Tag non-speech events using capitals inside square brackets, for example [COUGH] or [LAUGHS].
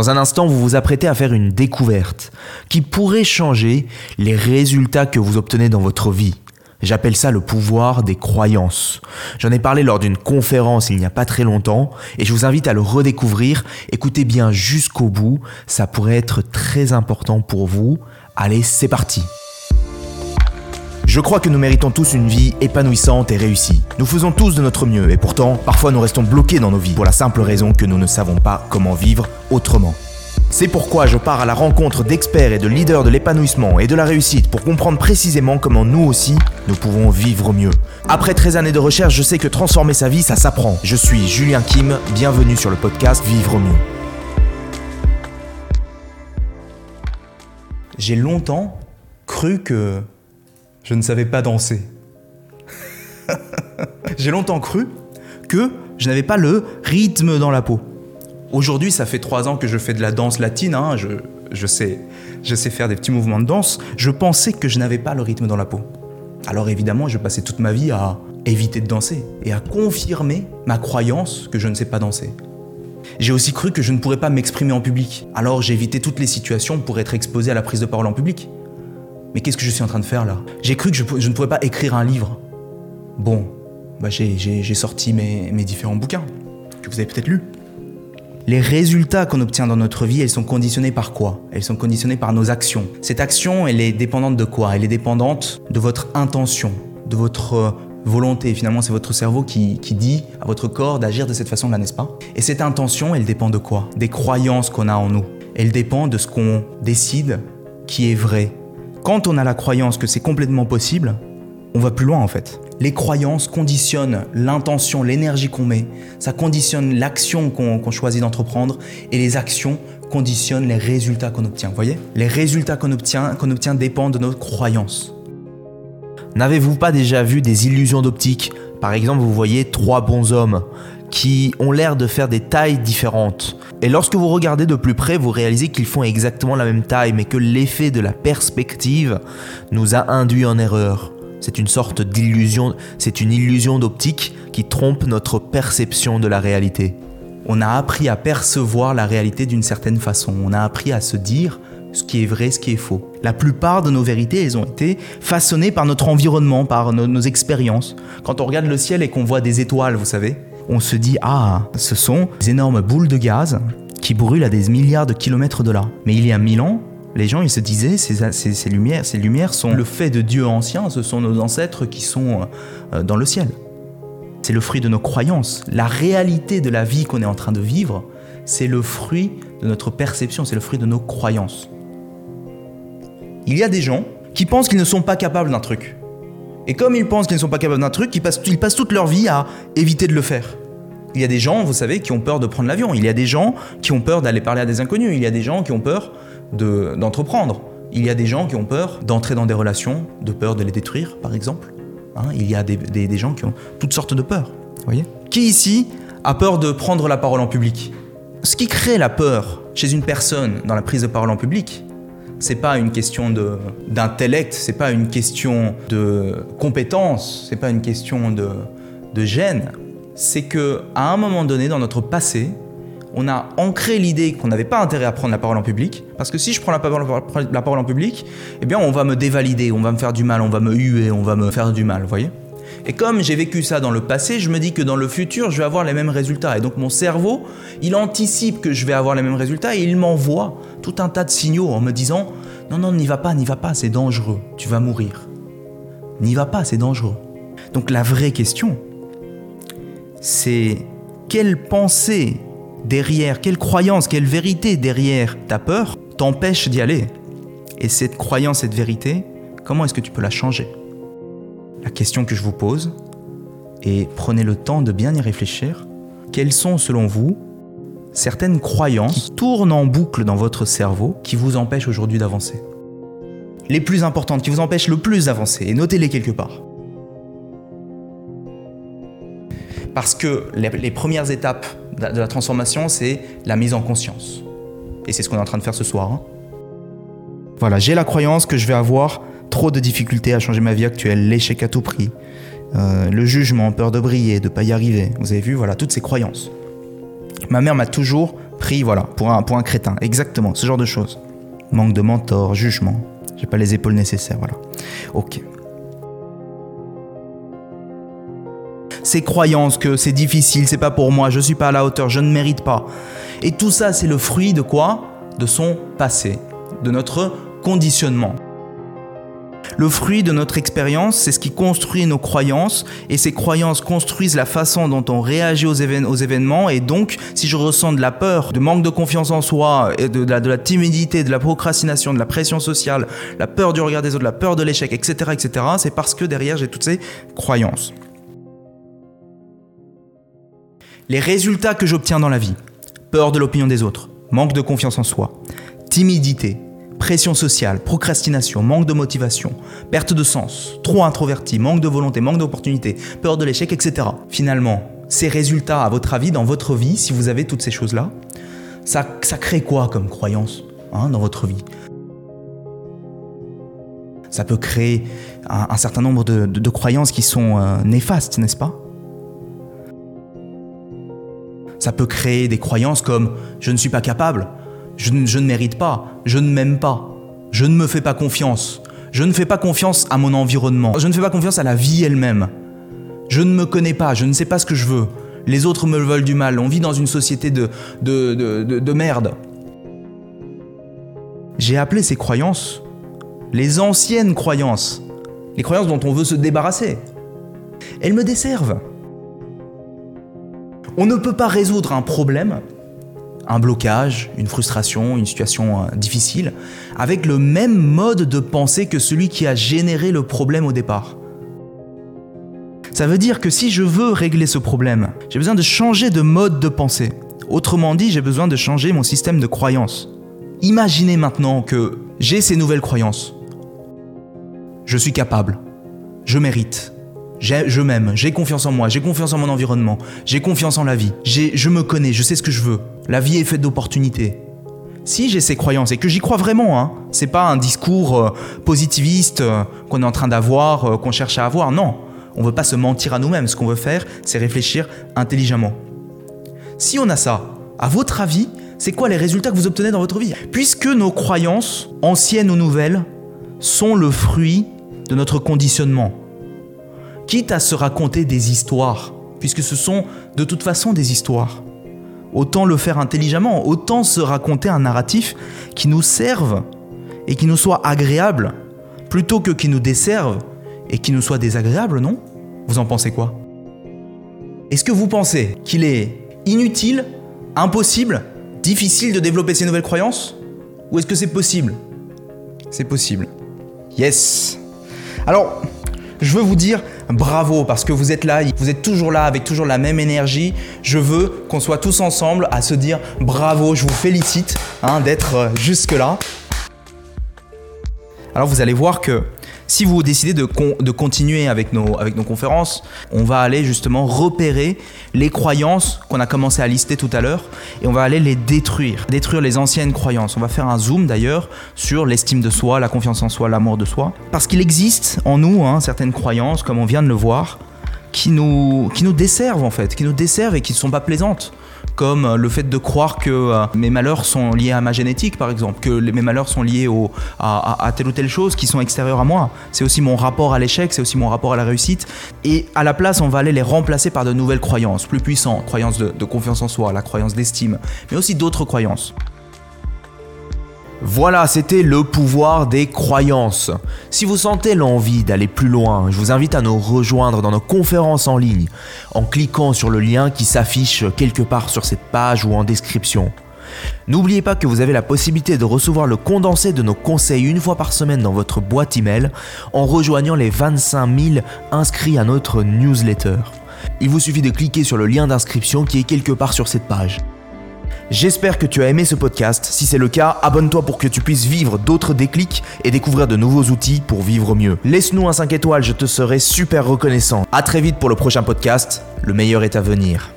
Dans un instant, vous vous apprêtez à faire une découverte qui pourrait changer les résultats que vous obtenez dans votre vie. J'appelle ça le pouvoir des croyances. J'en ai parlé lors d'une conférence il n'y a pas très longtemps et je vous invite à le redécouvrir. Écoutez bien jusqu'au bout, ça pourrait être très important pour vous. Allez, c'est parti. Je crois que nous méritons tous une vie épanouissante et réussie. Nous faisons tous de notre mieux et pourtant, parfois nous restons bloqués dans nos vies pour la simple raison que nous ne savons pas comment vivre autrement. C'est pourquoi je pars à la rencontre d'experts et de leaders de l'épanouissement et de la réussite pour comprendre précisément comment nous aussi, nous pouvons vivre mieux. Après 13 années de recherche, je sais que transformer sa vie, ça s'apprend. Je suis Julien Kim, bienvenue sur le podcast Vivre mieux. J'ai longtemps cru que je ne savais pas danser. [LAUGHS] J'ai longtemps cru que je n'avais pas le rythme dans la peau. Aujourd'hui, ça fait trois ans que je fais de la danse latine. Hein. je, sais, je sais faire des petits mouvements de danse. Je pensais que je n'avais pas le rythme dans la peau. Alors évidemment, je passais toute ma vie à éviter de danser et à confirmer ma croyance que je ne sais pas danser. J'ai aussi cru que je ne pourrais pas m'exprimer en public. Alors j'ai évité toutes les situations pour être exposé à la prise de parole en public. Mais qu'est-ce que je suis en train de faire là? J'ai cru que je, ne pourrais pas écrire un livre. Bon, bah j'ai sorti mes, différents bouquins que vous avez peut-être lus. Les résultats qu'on obtient dans notre vie, elles sont conditionnées par quoi? Elles sont conditionnées par nos actions. Cette action, elle est dépendante de quoi? Elle est dépendante de votre intention, de votre euh, volonté. Finalement, c'est votre cerveau qui, dit à votre corps d'agir de cette façon-là, n'est-ce pas? Et cette intention, elle dépend de quoi? Des croyances qu'on a en nous. Elle dépend de ce qu'on décide qui est vrai. Quand on a la croyance que c'est complètement possible, on va plus loin en fait. Les croyances conditionnent l'intention, l'énergie qu'on met, ça conditionne l'action qu'on choisit d'entreprendre et les actions conditionnent les résultats qu'on obtient. Vous voyez? Les résultats qu'on obtient, qu'on obtient dépendent de nos croyances. N'avez-vous pas déjà vu des illusions d'optique? Par exemple, vous voyez trois bons hommes qui ont l'air de faire des tailles différentes. Et lorsque vous regardez de plus près, vous réalisez qu'ils font exactement la même taille, mais que l'effet de la perspective nous a induit en erreur. C'est une sorte d'illusion, c'est une illusion d'optique qui trompe notre perception de la réalité. On a appris à percevoir la réalité d'une certaine façon. On a appris à se dire ce qui est vrai, ce qui est faux. La plupart de nos vérités, elles ont été façonnées par notre environnement, par nos, expériences. Quand on regarde le ciel et qu'on voit des étoiles, vous savez, on se dit ah, ce sont des énormes boules de gaz qui brûlent à des milliards de kilomètres de là. Mais il y a mille ans, les gens, ils se disaient, ces, lumières, ces lumières sont le fait de Dieu ancien, ce sont nos ancêtres qui sont euh, dans le ciel. C'est le fruit de nos croyances. La réalité de la vie qu'on est en train de vivre, c'est le fruit de notre perception, c'est le fruit de nos croyances. Il y a des gens qui pensent qu'ils ne sont pas capables d'un truc. Et comme ils pensent qu'ils ne sont pas capables d'un truc, ils passent, ils passent toute leur vie à éviter de le faire. Il y a des gens, vous savez, qui ont peur de prendre l'avion. Il y a des gens qui ont peur d'aller parler à des inconnus. Il y a des gens qui ont peur d'entreprendre. il y a des gens qui ont peur d'entrer dans des relations, de peur de les détruire, par exemple. Hein, il y a des, des, gens qui ont toutes sortes de peurs. Voyez? Qui ici a peur de prendre la parole en public? Ce qui crée la peur chez une personne dans la prise de parole en public, c'est pas une question d'intellect, c'est pas une question de compétence, c'est pas une question de, de gêne. C'est que à un moment donné dans notre passé, on a ancré l'idée qu'on n'avait pas intérêt à prendre la parole en public, parce que si je prends la parole, en public, eh bien on va me dévalider, on va me faire du mal, on va me huer, on va me faire du mal, vous voyez? Et comme j'ai vécu ça dans le passé, je me dis que dans le futur, je vais avoir les mêmes résultats. Et donc mon cerveau, il anticipe que je vais avoir les mêmes résultats et il m'envoie tout un tas de signaux en me disant non, non, n'y va pas, n'y va pas, c'est dangereux, tu vas mourir. N'y va pas, c'est dangereux. Donc la vraie question, c'est quelle pensée derrière, quelle croyance, quelle vérité derrière ta peur t'empêche d'y aller? Et cette croyance, cette vérité, comment est-ce que tu peux la changer? La question que je vous pose, et prenez le temps de bien y réfléchir, quelles sont selon vous certaines croyances qui tournent en boucle dans votre cerveau qui vous empêchent aujourd'hui d'avancer? Les plus importantes, qui vous empêchent le plus d'avancer, et notez-les quelque part. Parce que les, premières étapes de la transformation, c'est la mise en conscience. Et c'est ce qu'on est en train de faire ce soir. Hein. Voilà, j'ai la croyance que je vais avoir trop de difficultés à changer ma vie actuelle, l'échec à tout prix, euh, le jugement, peur de briller, de ne pas y arriver. Vous avez vu, voilà, toutes ces croyances. Ma mère m'a toujours Pris, voilà, pour un, pour un crétin. Exactement, ce genre de choses. Manque de mentor, jugement. J'ai pas les épaules nécessaires, voilà. Ok. Ces croyances que c'est difficile, c'est pas pour moi, je suis pas à la hauteur, je ne mérite pas. Et tout ça, c'est le fruit de quoi? De son passé, de notre conditionnement. Le fruit de notre expérience, c'est ce qui construit nos croyances, et ces croyances construisent la façon dont on réagit aux, événements, et donc si je ressens de la peur, de manque de confiance en soi, de, la, timidité, de la procrastination, de la pression sociale, la peur du regard des autres, la peur de l'échec, etc., etc., c'est parce que derrière j'ai toutes ces croyances. Les résultats que j'obtiens dans la vie, peur de l'opinion des autres, manque de confiance en soi, timidité, pression sociale, procrastination, manque de motivation, perte de sens, trop introverti, manque de volonté, manque d'opportunité, peur de l'échec, etc. Finalement, ces résultats, à votre avis, dans votre vie, si vous avez toutes ces choses-là, ça, ça crée quoi comme croyance hein, dans votre vie? Ça peut créer un, certain nombre de, croyances qui sont euh, néfastes, n'est-ce pas? Ça peut créer des croyances comme je ne suis pas capable, je, ne mérite pas, je ne m'aime pas, je ne me fais pas confiance, je ne fais pas confiance à mon environnement, je ne fais pas confiance à la vie elle-même. Je ne me connais pas, je ne sais pas ce que je veux. Les autres me veulent du mal, on vit dans une société de, de, de, de merde. J'ai appelé ces croyances les anciennes croyances, les croyances dont on veut se débarrasser. Elles me desservent. On ne peut pas résoudre un problème un blocage, une frustration, une situation euh, difficile, avec le même mode de pensée que celui qui a généré le problème au départ. Ça veut dire que si je veux régler ce problème, j'ai besoin de changer de mode de pensée. Autrement dit, j'ai besoin de changer mon système de croyances. Imaginez maintenant que j'ai ces nouvelles croyances. Je suis capable. Je mérite. Je m'aime, j'ai confiance en moi, j'ai confiance en mon environnement, j'ai confiance en la vie, je me connais, je sais ce que je veux. La vie est faite d'opportunités. Si j'ai ces croyances et que j'y crois vraiment, hein, c'est pas un discours euh, positiviste euh, qu'on est en train d'avoir, euh, qu'on cherche à avoir, non. On veut pas se mentir à nous-mêmes. Ce qu'on veut faire, c'est réfléchir intelligemment. Si on a ça, à votre avis, c'est quoi les résultats que vous obtenez dans votre vie? Puisque nos croyances, anciennes ou nouvelles, sont le fruit de notre conditionnement quitte à se raconter des histoires, puisque ce sont de toute façon des histoires. Autant le faire intelligemment, autant se raconter un narratif qui nous serve et qui nous soit agréable, plutôt que qui nous desserve et qui nous soit désagréable, non? Vous en pensez quoi? Est-ce que vous pensez qu'il est inutile, impossible, difficile de développer ces nouvelles croyances? Ou est-ce que c'est possible? C'est possible. Yes. Alors, je veux vous dire bravo parce que vous êtes là, vous êtes toujours là avec toujours la même énergie. Je veux qu'on soit tous ensemble à se dire bravo, je vous félicite hein, d'être euh, jusque là. Alors vous allez voir que si vous décidez de, continuer avec nos, avec nos conférences, on va aller justement repérer les croyances qu'on a commencé à lister tout à l'heure et on va aller les détruire, détruire les anciennes croyances. On va faire un zoom d'ailleurs sur l'estime de soi, la confiance en soi, l'amour de soi. Parce qu'il existe en nous hein, certaines croyances, comme on vient de le voir, qui nous, qui nous desservent en fait, qui nous desservent et qui ne sont pas plaisantes comme euh, le fait de croire que euh, mes malheurs sont liés à ma génétique, par exemple, que mes malheurs sont liés à, telle ou telle chose qui sont extérieures à moi. C'est aussi mon rapport à l'échec, c'est aussi mon rapport à la réussite. Et à la place, on va aller les remplacer par de nouvelles croyances, plus puissantes, croyances de confiance en soi, la croyance d'estime, mais aussi d'autres croyances. Voilà, c'était le pouvoir des croyances. Si vous sentez l'envie d'aller plus loin, je vous invite à nous rejoindre dans nos conférences en ligne en cliquant sur le lien qui s'affiche quelque part sur cette page ou en description. N'oubliez pas que vous avez la possibilité de recevoir le condensé de nos conseils une fois par semaine dans votre boîte email en rejoignant les 25 000 inscrits à notre newsletter. Il vous suffit de cliquer sur le lien d'inscription qui est quelque part sur cette page. J'espère que tu as aimé ce podcast. Si c'est le cas, abonne-toi pour que tu puisses vivre d'autres déclics et découvrir de nouveaux outils pour vivre mieux. Laisse-nous un 5 étoiles, je te serai super reconnaissant. A très vite pour le prochain podcast. Le meilleur est à venir.